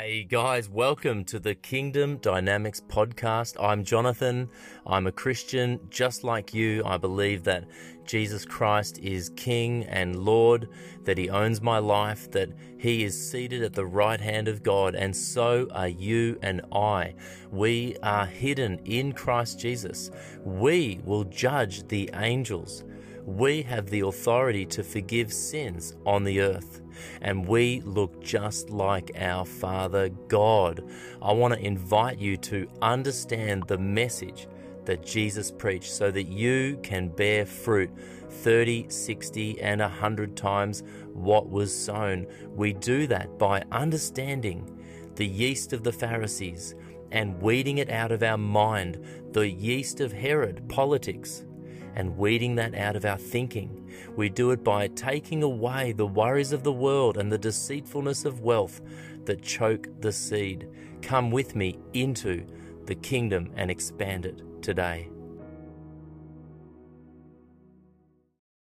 Hey guys, welcome to the Kingdom Dynamics podcast. I'm Jonathan. I'm a Christian just like you. I believe that Jesus Christ is King and Lord, that He owns my life, that He is seated at the right hand of God, and so are you and I. We are hidden in Christ Jesus. We will judge the angels. We have the authority to forgive sins on the earth and we look just like our Father God. I want to invite you to understand the message that Jesus preached so that you can bear fruit 30, 60, and 100 times what was sown. We do that by understanding the yeast of the Pharisees and weeding it out of our mind, the yeast of Herod, politics, and weeding that out of our thinking we do it by taking away the worries of the world and the deceitfulness of wealth that choke the seed. Come with me into the kingdom and expand it today.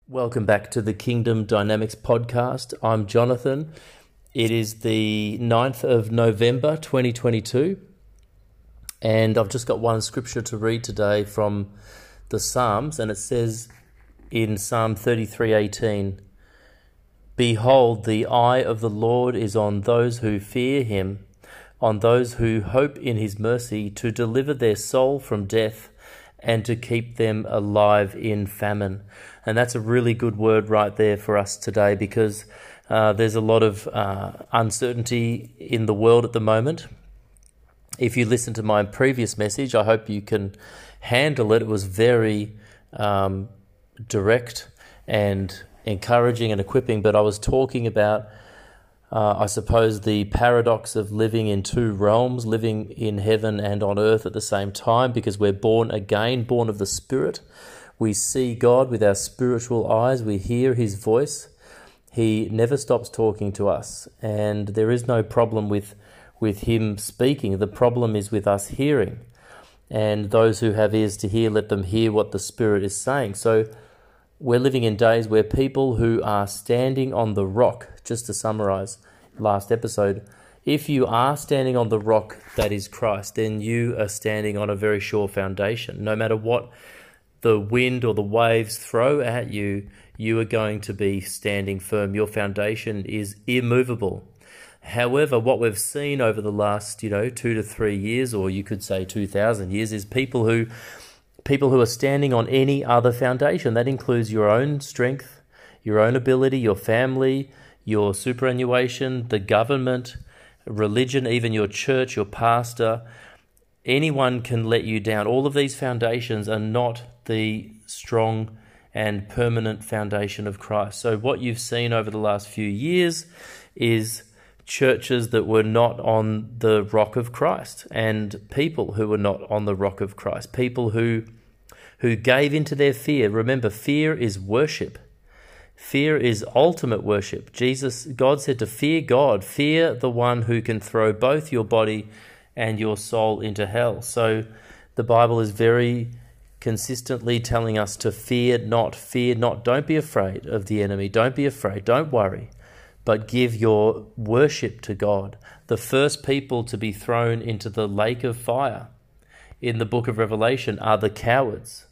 Welcome back to the Kingdom Dynamics podcast. I'm Jonathan. It is the 9th of November 2022, and I've just got one scripture to read today from the Psalms, and it says, in Psalm 33:18 Behold the eye of the Lord is on those who fear him on those who hope in his mercy to deliver their soul from death and to keep them alive in famine. And that's a really good word right there for us today because uh, there's a lot of uh, uncertainty in the world at the moment. If you listen to my previous message i hope you can handle it it was very um, direct and encouraging and equipping, but I was talking about, uh, I suppose, the paradox of living in two realms, living in heaven and on earth at the same time, because we're born again, born of the Spirit. We see God with our spiritual eyes, we hear His voice. He never stops talking to us, and there is no problem with, with Him speaking. The problem is with us hearing. And those who have ears to hear, let them hear what the Spirit is saying. So, we're living in days where people who are standing on the rock, just to summarize last episode, if you are standing on the rock that is Christ, then you are standing on a very sure foundation. No matter what the wind or the waves throw at you, you are going to be standing firm. Your foundation is immovable. However, what we've seen over the last, you know, two to three years, or you could say 2,000 years, is people who people who are standing on any other foundation. That includes your own strength, your own ability, your family, your superannuation, the government, religion, even your church, your pastor. Anyone can let you down. All of these foundations are not the strong and permanent foundation of Christ. So, what you've seen over the last few years is churches that were not on the rock of Christ and people who were not on the rock of Christ, people who who gave into their fear. Remember, fear is worship. Fear is ultimate worship. Jesus, God said to fear God, fear the one who can throw both your body and your soul into hell. So the Bible is very consistently telling us to fear not, fear not. Don't be afraid of the enemy. Don't be afraid. Don't worry but give your worship to God. The first people to be thrown into the lake of fire in the book of Revelation are the cowards,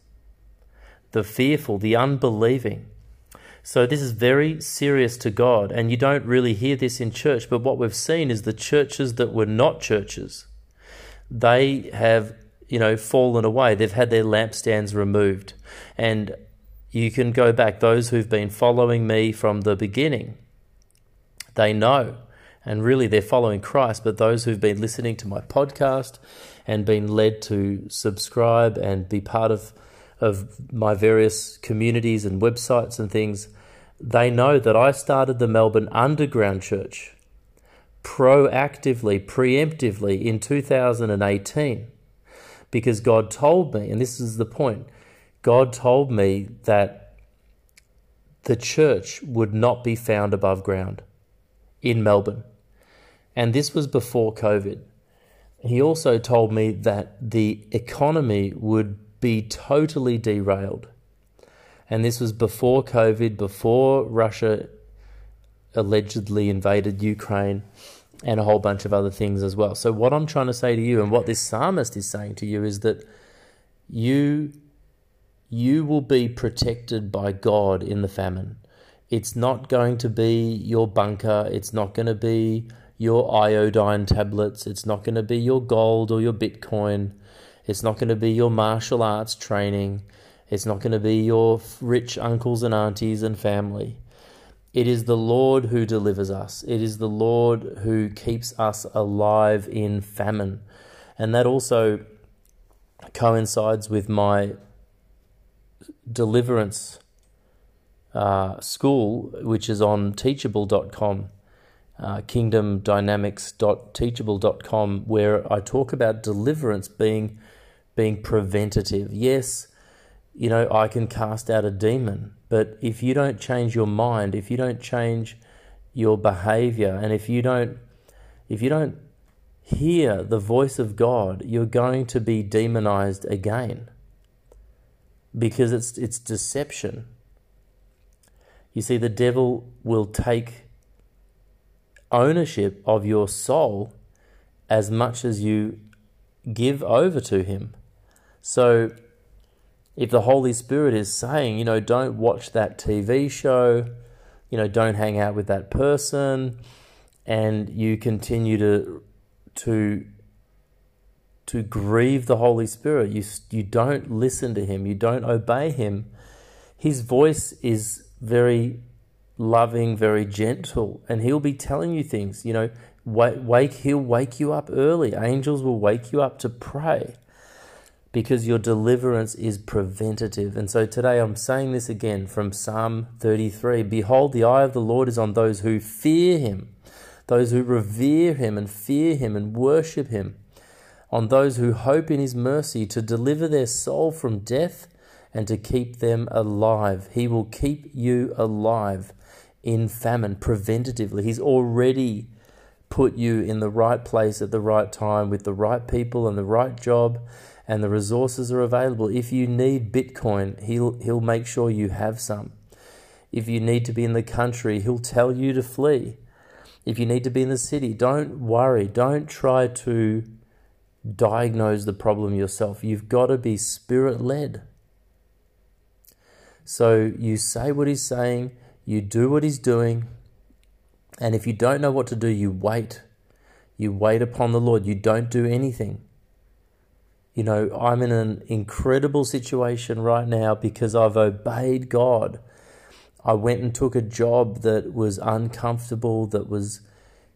the fearful, the unbelieving. So, this is very serious to God, and you don't really hear this in church. But what we've seen is the churches that were not churches, they have, you know, fallen away. They've had their lampstands removed. And you can go back, those who've been following me from the beginning, they know. And really, they're following Christ. But those who've been listening to my podcast and been led to subscribe and be part of, of my various communities and websites and things, they know that I started the Melbourne Underground Church proactively, preemptively in 2018 because God told me, and this is the point God told me that the church would not be found above ground in Melbourne. And this was before COVID. He also told me that the economy would be totally derailed. And this was before COVID, before Russia allegedly invaded Ukraine. and a whole bunch of other things as well. So, what I'm trying to say to you, and what this psalmist is saying to you, is that you you will be protected by God in the famine. It's not going to be your bunker. It's not going to be your iodine tablets. It's not going to be your gold or your Bitcoin. It's not going to be your martial arts training. It's not going to be your rich uncles and aunties and family. It is the Lord who delivers us. It is the Lord who keeps us alive in famine. And that also coincides with my deliverance uh, school, which is on teachable.com, uh, kingdomdynamics.teachable.com, where I talk about deliverance being being preventative. Yes, you know, I can cast out a demon, but if you don't change your mind, if you don't change your behavior, and if you don't, if you don't hear the voice of God, you're going to be demonized again because it's it's deception. You see, the devil will take ownership of your soul as much as you give over to him. So if the Holy Spirit is saying, you know, don't watch that TV show, you know, don't hang out with that person, and you continue to to to grieve the Holy Spirit, you you don't listen to him, you don't obey him. His voice is very loving, very gentle, and he'll be telling you things. You know, wake, wake he'll wake you up early. Angels will wake you up to pray because your deliverance is preventative. And so today I'm saying this again from Psalm 33 Behold, the eye of the Lord is on those who fear him, those who revere him and fear him and worship him, on those who hope in his mercy to deliver their soul from death and to keep them alive. He will keep you alive in famine preventatively. He's already put you in the right place at the right time with the right people and the right job and the resources are available. If you need Bitcoin, he'll he'll make sure you have some. If you need to be in the country, he'll tell you to flee. If you need to be in the city, don't worry. Don't try to diagnose the problem yourself. You've got to be spirit led. So you say what he's saying, you do what he's doing, and if you don't know what to do, you wait. You wait upon the Lord. You don't do anything. You know, I'm in an incredible situation right now because I've obeyed God. I went and took a job that was uncomfortable, that was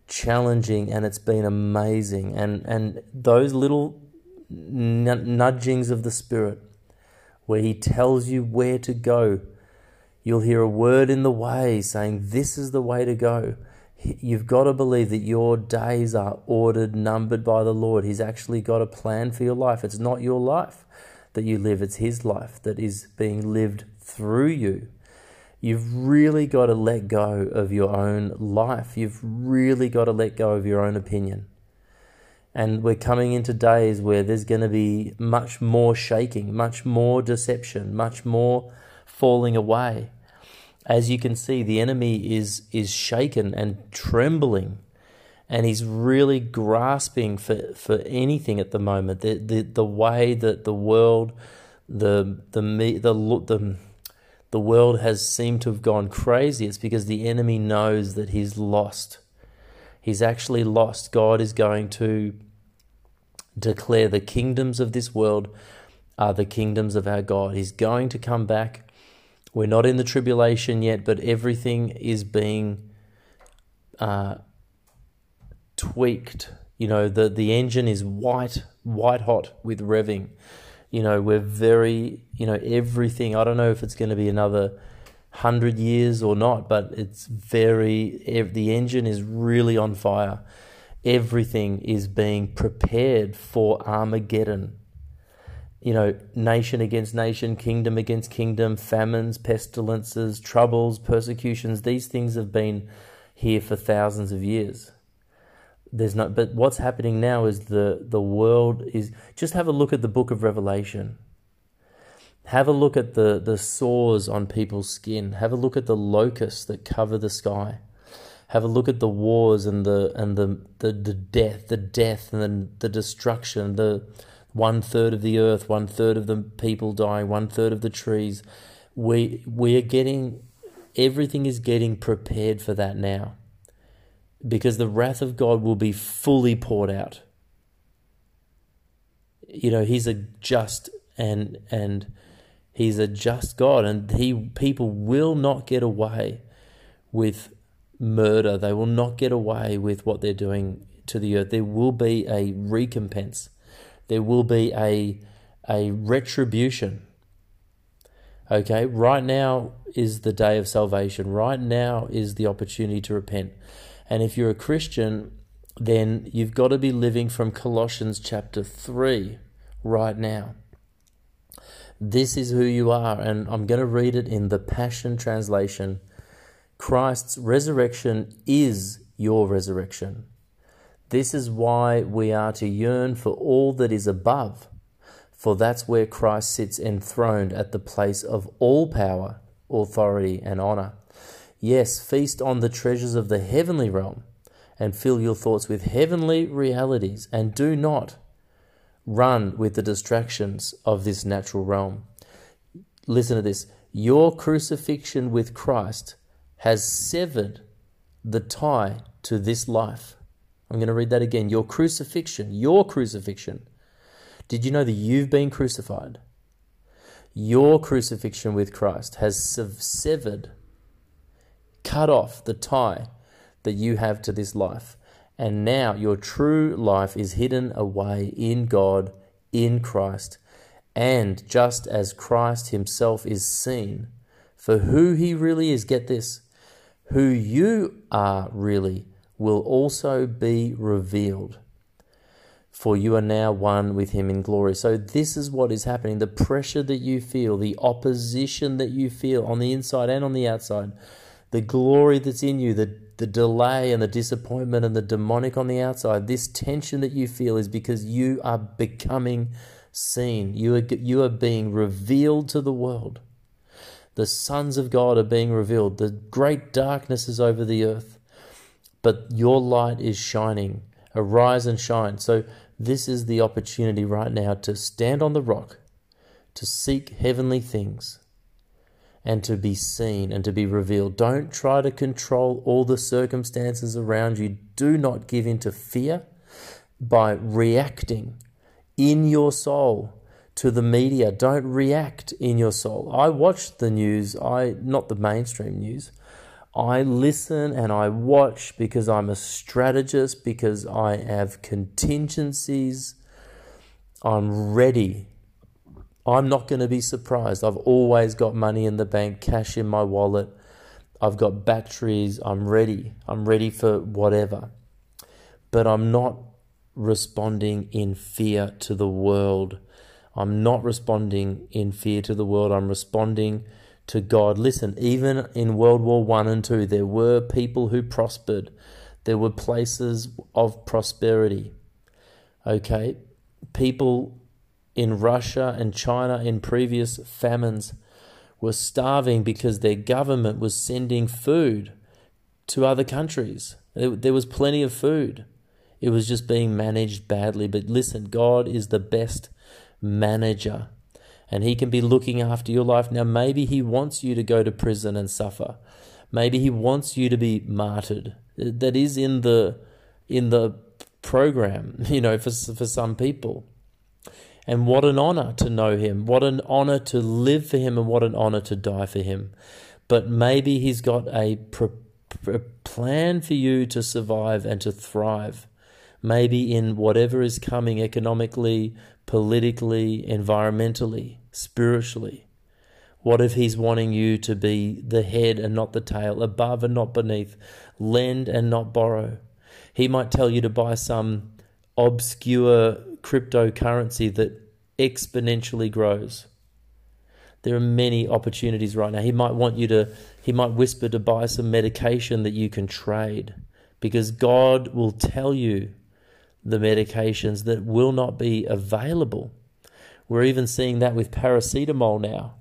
challenging, and it's been amazing. And and those little nudgings of the Spirit, where He tells you where to go, you'll hear a word in the way saying, "This is the way to go." You've got to believe that your days are ordered, numbered by the Lord. He's actually got a plan for your life. It's not your life that you live, it's His life that is being lived through you. You've really got to let go of your own life. You've really got to let go of your own opinion. And we're coming into days where there's going to be much more shaking, much more deception, much more falling away as you can see, the enemy is is shaken and trembling, and he's really grasping for, for anything at the moment. The, the the way that the world, the the the the the world has seemed to have gone crazy. It's because the enemy knows that he's lost. He's actually lost. God is going to declare the kingdoms of this world are the kingdoms of our God. He's going to come back we're not in the tribulation yet, but everything is being uh, tweaked. You know, the, the engine is white, white hot with revving. You know, we're very, you know, everything. I don't know if it's going to be another hundred years or not, but it's very, the engine is really on fire. Everything is being prepared for Armageddon you know, nation against nation, kingdom against kingdom, famines, pestilences, troubles, persecutions, these things have been here for thousands of years. There's no, but what's happening now is the, the world is, just have a look at the book of Revelation. Have a look at the, the sores on people's skin. Have a look at the locusts that cover the sky. Have a look at the wars and the and the the, the death, the death and the, the destruction, the one third of the earth, one third of the people dying, one third of the trees. We we are getting everything is getting prepared for that now. Because the wrath of God will be fully poured out. You know, he's a just and and he's a just God and he people will not get away with murder. They will not get away with what they're doing to the earth. There will be a recompense there will be a, a retribution. Okay, right now is the day of salvation. Right now is the opportunity to repent. And if you're a Christian, then you've got to be living from Colossians chapter 3 right now. This is who you are, and I'm going to read it in the Passion Translation. Christ's resurrection is your resurrection. This is why we are to yearn for all that is above, for that's where Christ sits enthroned at the place of all power, authority, and honor. Yes, feast on the treasures of the heavenly realm and fill your thoughts with heavenly realities, and do not run with the distractions of this natural realm. Listen to this your crucifixion with Christ has severed the tie to this life. I'm going to read that again. Your crucifixion, your crucifixion. Did you know that you've been crucified? Your crucifixion with Christ has severed, cut off the tie that you have to this life. And now your true life is hidden away in God, in Christ. And just as Christ himself is seen for who he really is, get this, who you are really will also be revealed. For you are now one with him in glory. So, this is what is happening. The pressure that you feel, the opposition that you feel on the inside and on the outside, the glory that's in you, the, the delay and the disappointment and the demonic on the outside, this tension that you feel is because you are becoming seen. You are, you are being revealed to the world. The sons of God are being revealed. The great darkness is over the earth but your light is shining. Arise and shine. So, this is the opportunity right now to stand on the rock, to seek heavenly things, and to be seen and to be revealed. Don't try to control all the circumstances around you. Do not give in to fear by reacting in your soul to the media. Don't react in your soul. I watch the news, I not the mainstream news. I listen and I watch because I'm a strategist, because I have contingencies. I'm ready. I'm not going to be surprised. I've always got money in the bank, cash in my wallet. I've got batteries. I'm ready. I'm ready for whatever. But I'm not responding in fear to the world. I'm not responding in fear to the world. I'm responding to God. Listen, even in World War One and Two, there were people who prospered. There were places of prosperity. Okay, people in Russia and China in previous famines were starving because their government was sending food to other countries. There was plenty of food. It was just being managed badly. But listen, God is the best manager and He can be looking after your life. Now, maybe He wants you to go to prison and suffer. Maybe He wants you to be martyred. That is in the in the program, you know, for for some people. And what an honor to know Him. What an honor to live for Him, and what an honor to die for Him. But maybe He's got a, plan for you to survive and to thrive maybe in whatever is coming economically, politically, environmentally, spiritually? What if He's wanting you to be the head and not the tail, above and not beneath, lend and not borrow? He might tell you to buy some obscure cryptocurrency that exponentially grows. There are many opportunities right now. He might want you to, he might whisper to buy some medication that you can trade because God will tell you the medications that will not be available. We're even seeing that with paracetamol now.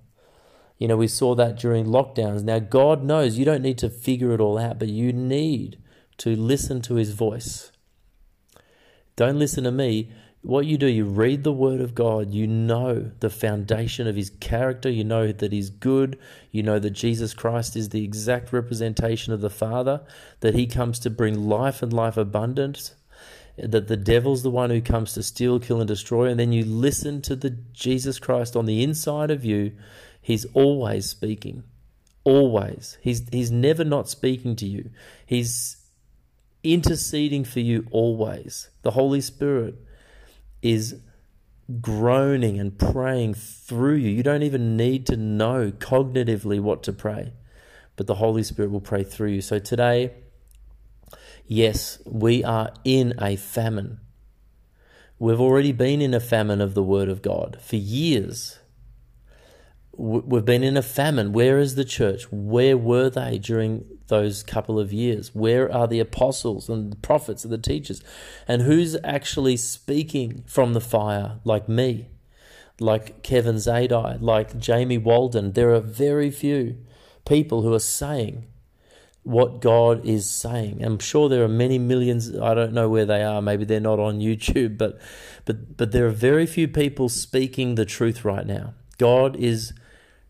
You know, we saw that during lockdowns. Now, God knows you don't need to figure it all out, but you need to listen to His voice. Don't listen to me. What you do, you read the Word of God, you know the foundation of His character, you know that He's good, you know that Jesus Christ is the exact representation of the Father, that He comes to bring life and life abundant, that the devil's the one who comes to steal, kill, and destroy, and then you listen to the Jesus Christ on the inside of you He's always speaking. Always. He's, he's never not speaking to you. He's interceding for you always. The Holy Spirit is groaning and praying through you. You don't even need to know cognitively what to pray, but the Holy Spirit will pray through you. So today, yes, we are in a famine. We've already been in a famine of the Word of God for years. We've been in a famine. Where is the church? Where were they during those couple of years? Where are the apostles and the prophets and the teachers? And who's actually speaking from the fire, like me, like Kevin Zadai, like Jamie Walden? There are very few people who are saying what God is saying. I'm sure there are many millions. I don't know where they are. Maybe they're not on YouTube, but but but there are very few people speaking the truth right now. God is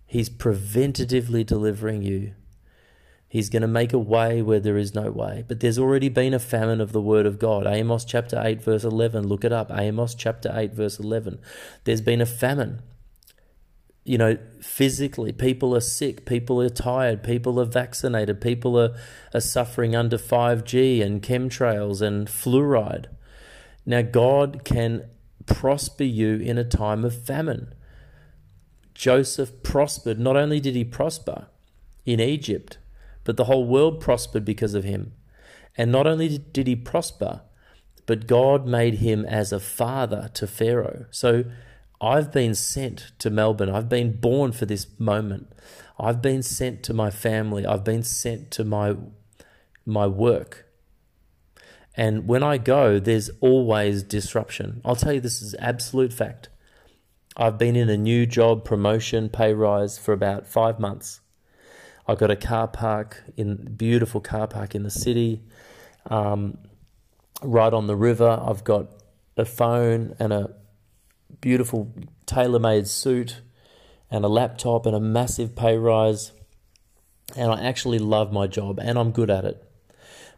He's preventatively delivering you. He's going to make a way where there is no way. But there's already been a famine of the word of God. Amos chapter 8, verse 11. Look it up. Amos chapter 8, verse 11. There's been a famine. You know, physically, people are sick, people are tired, people are vaccinated, people are, are suffering under 5G and chemtrails and fluoride. Now, God can prosper you in a time of famine. Joseph prospered. Not only did he prosper in Egypt, but the whole world prospered because of him. And not only did he prosper, but God made him as a father to Pharaoh. So I've been sent to Melbourne. I've been born for this moment. I've been sent to my family. I've been sent to my my work. And when I go, there's always disruption. I'll tell you this is absolute fact. I've been in a new job, promotion, pay rise for about five months. I've got a car park in beautiful car park in the city, um, right on the river. I've got a phone and a beautiful tailor-made suit and a laptop and a massive pay rise. And I actually love my job and I'm good at it.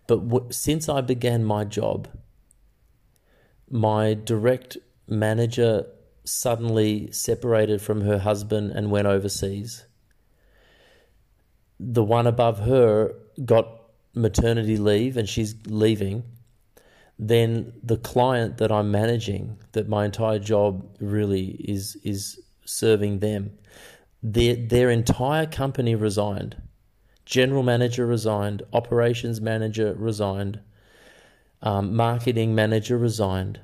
But w- since I began my job, my direct manager suddenly separated from her husband and went overseas. The one above her got maternity leave and she's leaving. Then the client that I'm managing, that my entire job really is is serving them, their their entire company resigned. General manager resigned, operations manager resigned, um, marketing manager resigned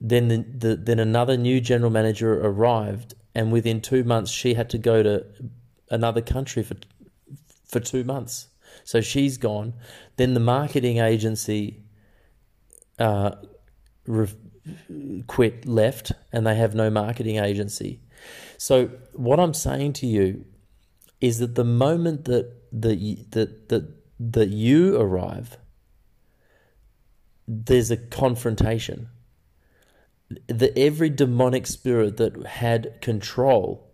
then the, the, then another new general manager arrived, and within two months she had to go to another country for for two months. So she's gone. Then the marketing agency uh, re- quit, left, and they have no marketing agency. So what I'm saying to you is that the moment that that that that that you arrive, there's a confrontation the every demonic spirit that had control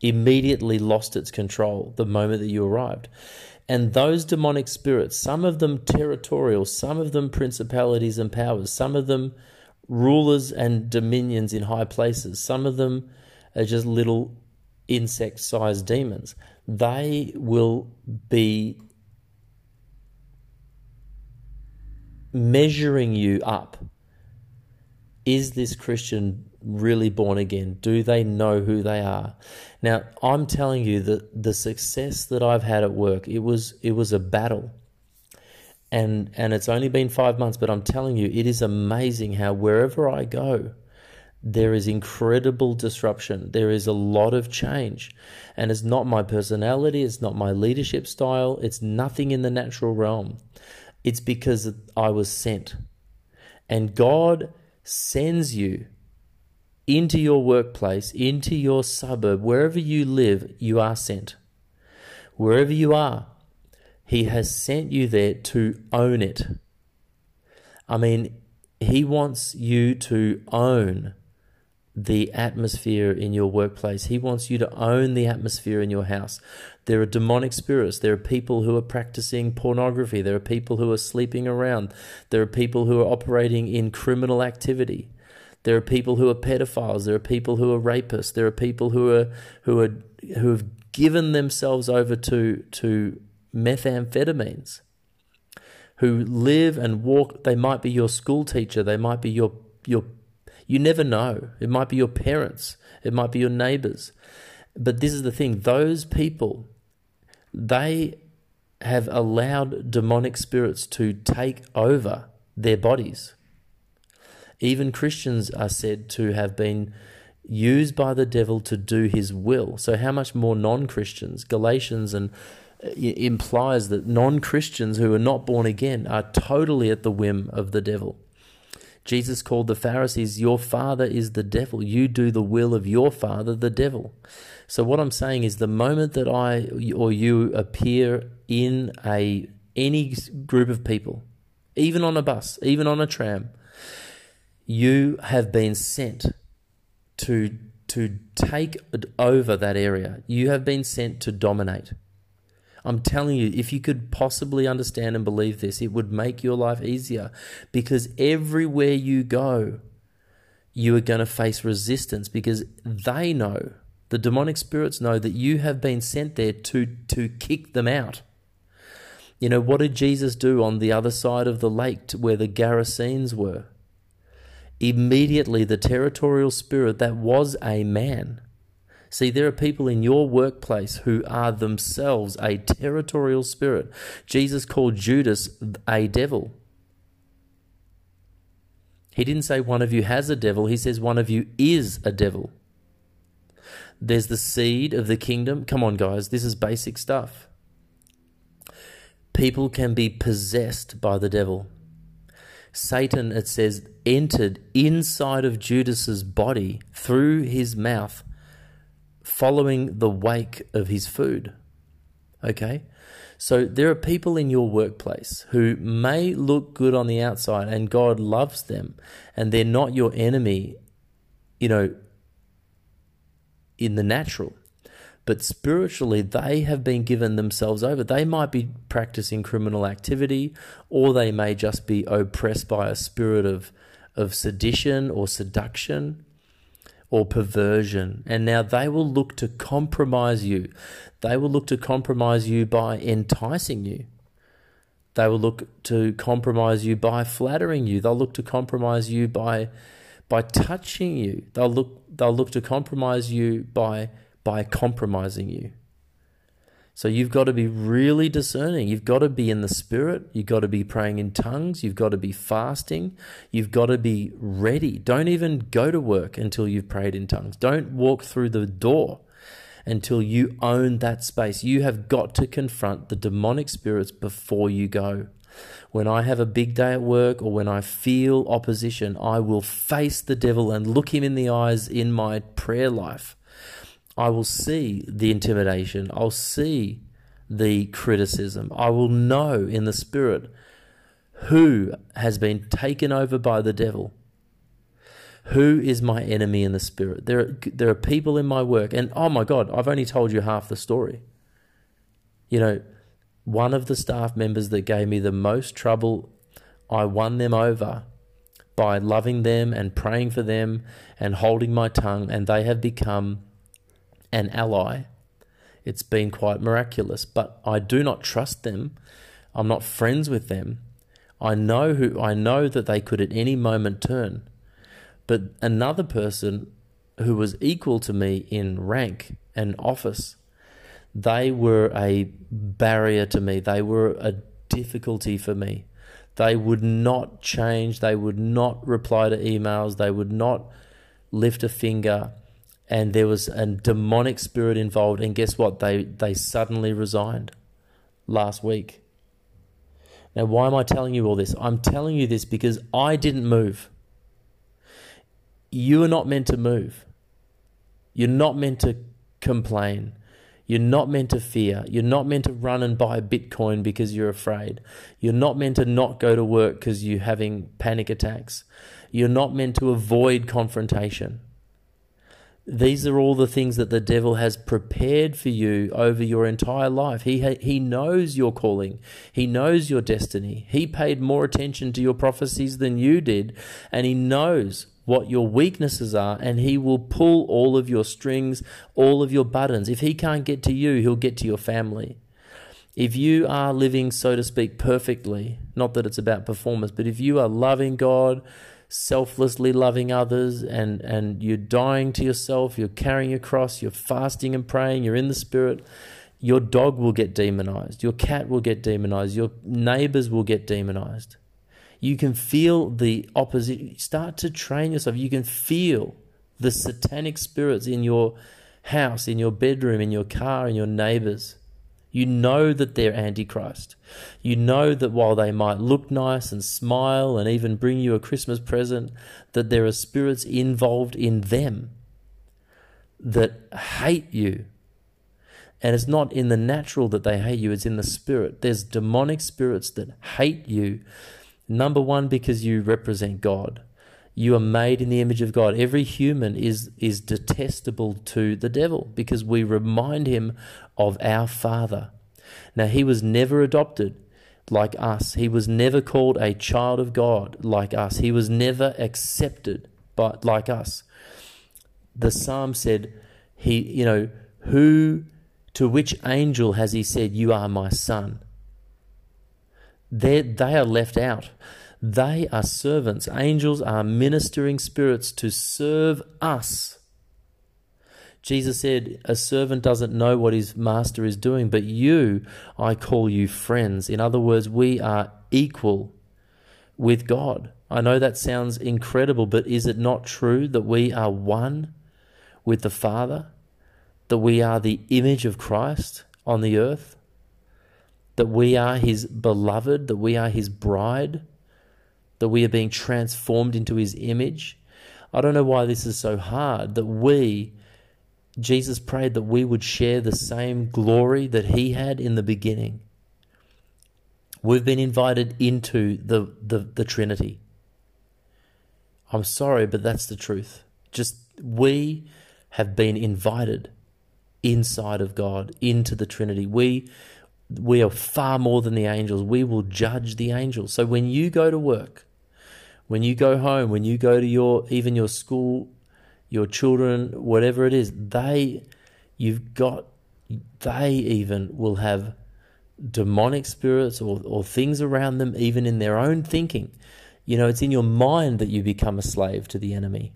immediately lost its control the moment that you arrived. And those demonic spirits, some of them territorial, some of them principalities and powers, some of them rulers and dominions in high places, some of them are just little insect sized demons. They will be measuring you up is this Christian really born again? Do they know who they are? Now, I'm telling you that the success that I've had at work, it was it was a battle. And and it's only been 5 months, but I'm telling you it is amazing how wherever I go, there is incredible disruption. There is a lot of change. And it's not my personality, it's not my leadership style, it's nothing in the natural realm. It's because I was sent. And God sends you into your workplace, into your suburb, wherever you live, you are sent. Wherever you are, He has sent you there to own it. I mean, He wants you to own the atmosphere in your workplace. He wants you to own the atmosphere in your house. There are demonic spirits. There are people who are practicing pornography. There are people who are sleeping around. There are people who are operating in criminal activity. There are people who are pedophiles. There are people who are rapists. There are people who are who are who have given themselves over to to methamphetamines. Who live and walk. They might be your school teacher. They might be your your. You never know. It might be your parents. It might be your neighbors. But this is the thing. Those people, they have allowed demonic spirits to take over their bodies. Even Christians are said to have been used by the devil to do his will. So, how much more non Christians? Galatians and uh, implies that non Christians who are not born again are totally at the whim of the devil. Jesus called the Pharisees, Your father is the devil. You do the will of your father, the devil. So, what I'm saying is the moment that I or you appear in a any group of people, even on a bus, even on a tram, you have been sent to to take over that area. You have been sent to dominate. I'm telling you, if you could possibly understand and believe this, it would make your life easier because everywhere you go, you are going to face resistance because they know, the demonic spirits know that you have been sent there to, to kick them out. You know, what did Jesus do on the other side of the lake where the Gerasenes were? Immediately, the territorial spirit that was a man. See, there are people in your workplace who are themselves a territorial spirit. Jesus called Judas a devil. He didn't say one of you has a devil, he says one of you is a devil. There's the seed of the kingdom. Come on, guys, this is basic stuff. People can be possessed by the devil. Satan, it says, entered inside of Judas's body through his mouth, following the wake of his food. Okay? So there are people in your workplace who may look good on the outside and God loves them and they're not your enemy, you know, in the natural but spiritually they have been given themselves over. They might be practicing criminal activity, or they may just be oppressed by a spirit of, of sedition or seduction or perversion. And now they will look to compromise you. They will look to compromise you by enticing you. They will look to compromise you by flattering you. They'll look to compromise you by by touching you. They'll look they'll look to compromise you by by compromising you. So you've got to be really discerning. You've got to be in the spirit. You've got to be praying in tongues. You've got to be fasting. You've got to be ready. Don't even go to work until you've prayed in tongues. Don't walk through the door until you own that space. You have got to confront the demonic spirits before you go. When I have a big day at work or when I feel opposition, I will face the devil and look him in the eyes in my prayer life I will see the intimidation. I'll see the criticism. I will know in the spirit who has been taken over by the devil. Who is my enemy in the spirit? There are, there are people in my work, and oh my God, I've only told you half the story. You know, one of the staff members that gave me the most trouble, I won them over by loving them and praying for them and holding my tongue, and they have become an ally. It's been quite miraculous, but I do not trust them. I'm not friends with them. I know who I know that they could at any moment turn. But another person who was equal to me in rank and office, they were a barrier to me. They were a difficulty for me. They would not change. They would not reply to emails. They would not lift a finger and there was a demonic spirit involved. And guess what? They they suddenly resigned last week. Now, why am I telling you all this? I'm telling you this because I didn't move. you are not meant to move. You're not meant to complain. You're not meant to fear. You're not meant to run and buy Bitcoin because you're afraid. You're not meant to not go to work because you're having panic attacks. You're not meant to avoid confrontation. These are all the things that the devil has prepared for you over your entire life. He, ha- he knows your calling, he knows your destiny. He paid more attention to your prophecies than you did, and he knows what your weaknesses are, and he will pull all of your strings, all of your buttons. If he can't get to you, he'll get to your family. If you are living, so to speak, perfectly, not that it's about performance, but if you are loving God, selflessly loving others and, and you're dying to yourself, you're carrying your cross, you're fasting and praying, you're in the spirit, your dog will get demonized, your cat will get demonized, your neighbors will get demonized. You can feel the opposite. Start to train yourself. You can feel the satanic spirits in your house, in your bedroom, in your car, in your neighbors. You know that they're Antichrist. You know that while they might look nice and smile and even bring you a Christmas present, that there are spirits involved in them that hate you. And it's not in the natural that they hate you, it's in the spirit. There's demonic spirits that hate you. Number one, because you represent God. You are made in the image of God. Every human is, is detestable to the devil because we remind him of our Father. Now, he was never adopted like us. He was never called a child of God like us. He was never accepted but like us. The psalm said, he, you know, who to which angel has he said, You are my son? They're, they are left out. They are servants. Angels are ministering spirits to serve us. Jesus said, A servant doesn't know what his master is doing, but you, I call you friends. In other words, we are equal with God. I know that sounds incredible, but is it not true that we are one with the Father? That we are the image of Christ on the earth? That we are his beloved? That we are his bride? That we are being transformed into his image? I don't know why this is so hard. That we Jesus prayed that we would share the same glory that he had in the beginning. We've been invited into the, the, the Trinity. I'm sorry, but that's the truth. Just we have been invited inside of God, into the Trinity. We we are far more than the angels. We will judge the angels. So when you go to work, when you go home, when you go to your even your school your children, whatever it is, they, you've got, they even will have demonic spirits or, or things around them, even in their own thinking. You know, it's in your mind that you become a slave to the enemy.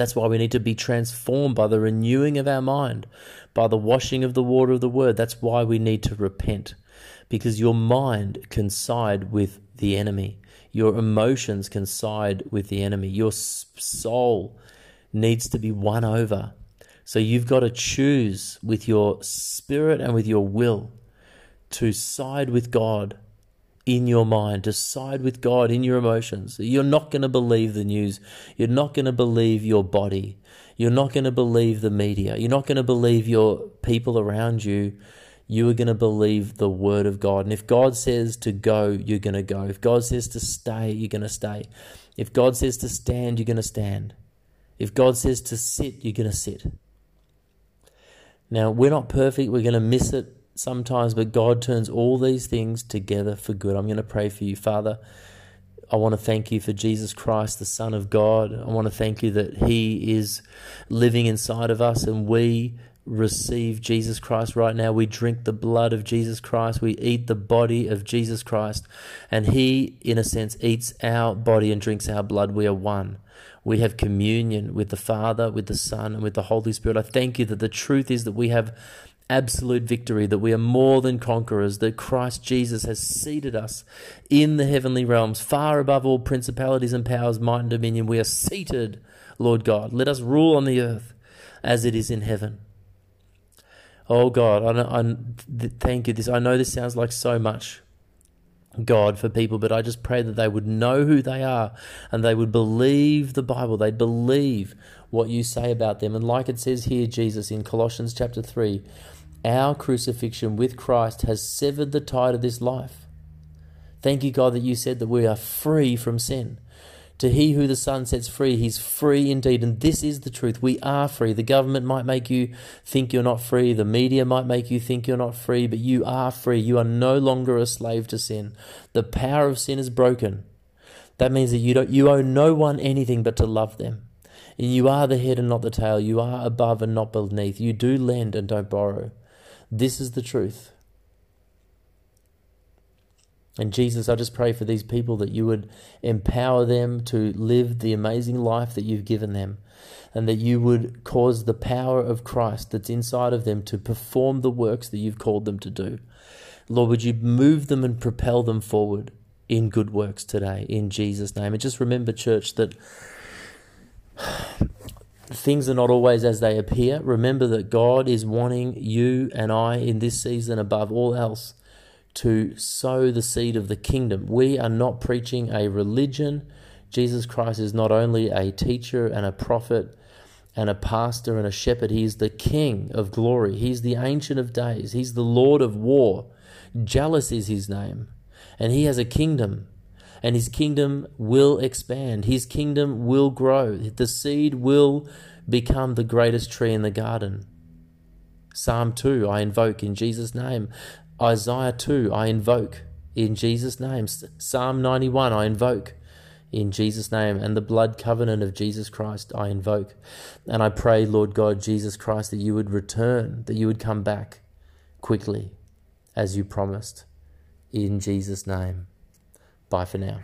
That's why we need to be transformed by the renewing of our mind, by the washing of the water of the word. That's why we need to repent, because your mind can side with the enemy. Your emotions can side with the enemy. Your soul needs to be won over. So you've got to choose with your spirit and with your will to side with God in your mind, to side with God in your emotions. You're not going to believe the news. You're not going to believe your body. You're not going to believe the media. You're not going to believe your people around you. You are going to believe the word of God. And if God says to go, you're going to go. If God says to stay, you're going to stay. If God says to stand, you're going to stand. If God says to sit, you're going to sit. Now, we're not perfect. We're going to miss it sometimes, but God turns all these things together for good. I'm going to pray for you, Father. I want to thank you for Jesus Christ, the Son of God. I want to thank you that He is living inside of us and we receive Jesus Christ right now. We drink the blood of Jesus Christ. We eat the body of Jesus Christ. And He, in a sense, eats our body and drinks our blood. We are one we have communion with the Father, with the Son, and with the Holy Spirit. I thank you that the truth is that we have absolute victory, that we are more than conquerors, that Christ Jesus has seated us in the heavenly realms, far above all principalities and powers, might and dominion. We are seated, Lord God. Let us rule on the earth as it is in heaven. Oh God, I, I thank you. This I know this sounds like so much, God for people, but I just pray that they would know who they are and they would believe the Bible. They'd believe what you say about them. And like it says here, Jesus, in Colossians chapter 3, our crucifixion with Christ has severed the tide of this life. Thank you, God, that you said that we are free from sin. To he who the Son sets free, he's free indeed. And this is the truth. We are free. The government might make you think you're not free. The media might make you think you're not free, but you are free. You are no longer a slave to sin. The power of sin is broken. That means that you don't you owe no one anything but to love them. And you are the head and not the tail. You are above and not beneath. You do lend and don't borrow. This is the truth. And Jesus, I just pray for these people that you would empower them to live the amazing life that you've given them, and that you would cause the power of Christ that's inside of them to perform the works that you've called them to do. Lord, would you move them and propel them forward in good works today, in Jesus' name? And just remember, church, that things are not always as they appear. Remember that God is wanting you and I in this season above all else to sow the seed of the kingdom. We are not preaching a religion. Jesus Christ is not only a teacher and a prophet and a pastor and a shepherd, he is the King of glory. He's the Ancient of Days. He's the Lord of war. Jealous is his name. And he has a kingdom. And his kingdom will expand. His kingdom will grow. The seed will become the greatest tree in the garden. Psalm 2, I invoke in Jesus' name. Isaiah 2, I invoke in Jesus' name. Psalm 91, I invoke in Jesus' name. And the blood covenant of Jesus Christ, I invoke. And I pray, Lord God, Jesus Christ, that you would return, that you would come back quickly as you promised. In Jesus' name. Bye for now.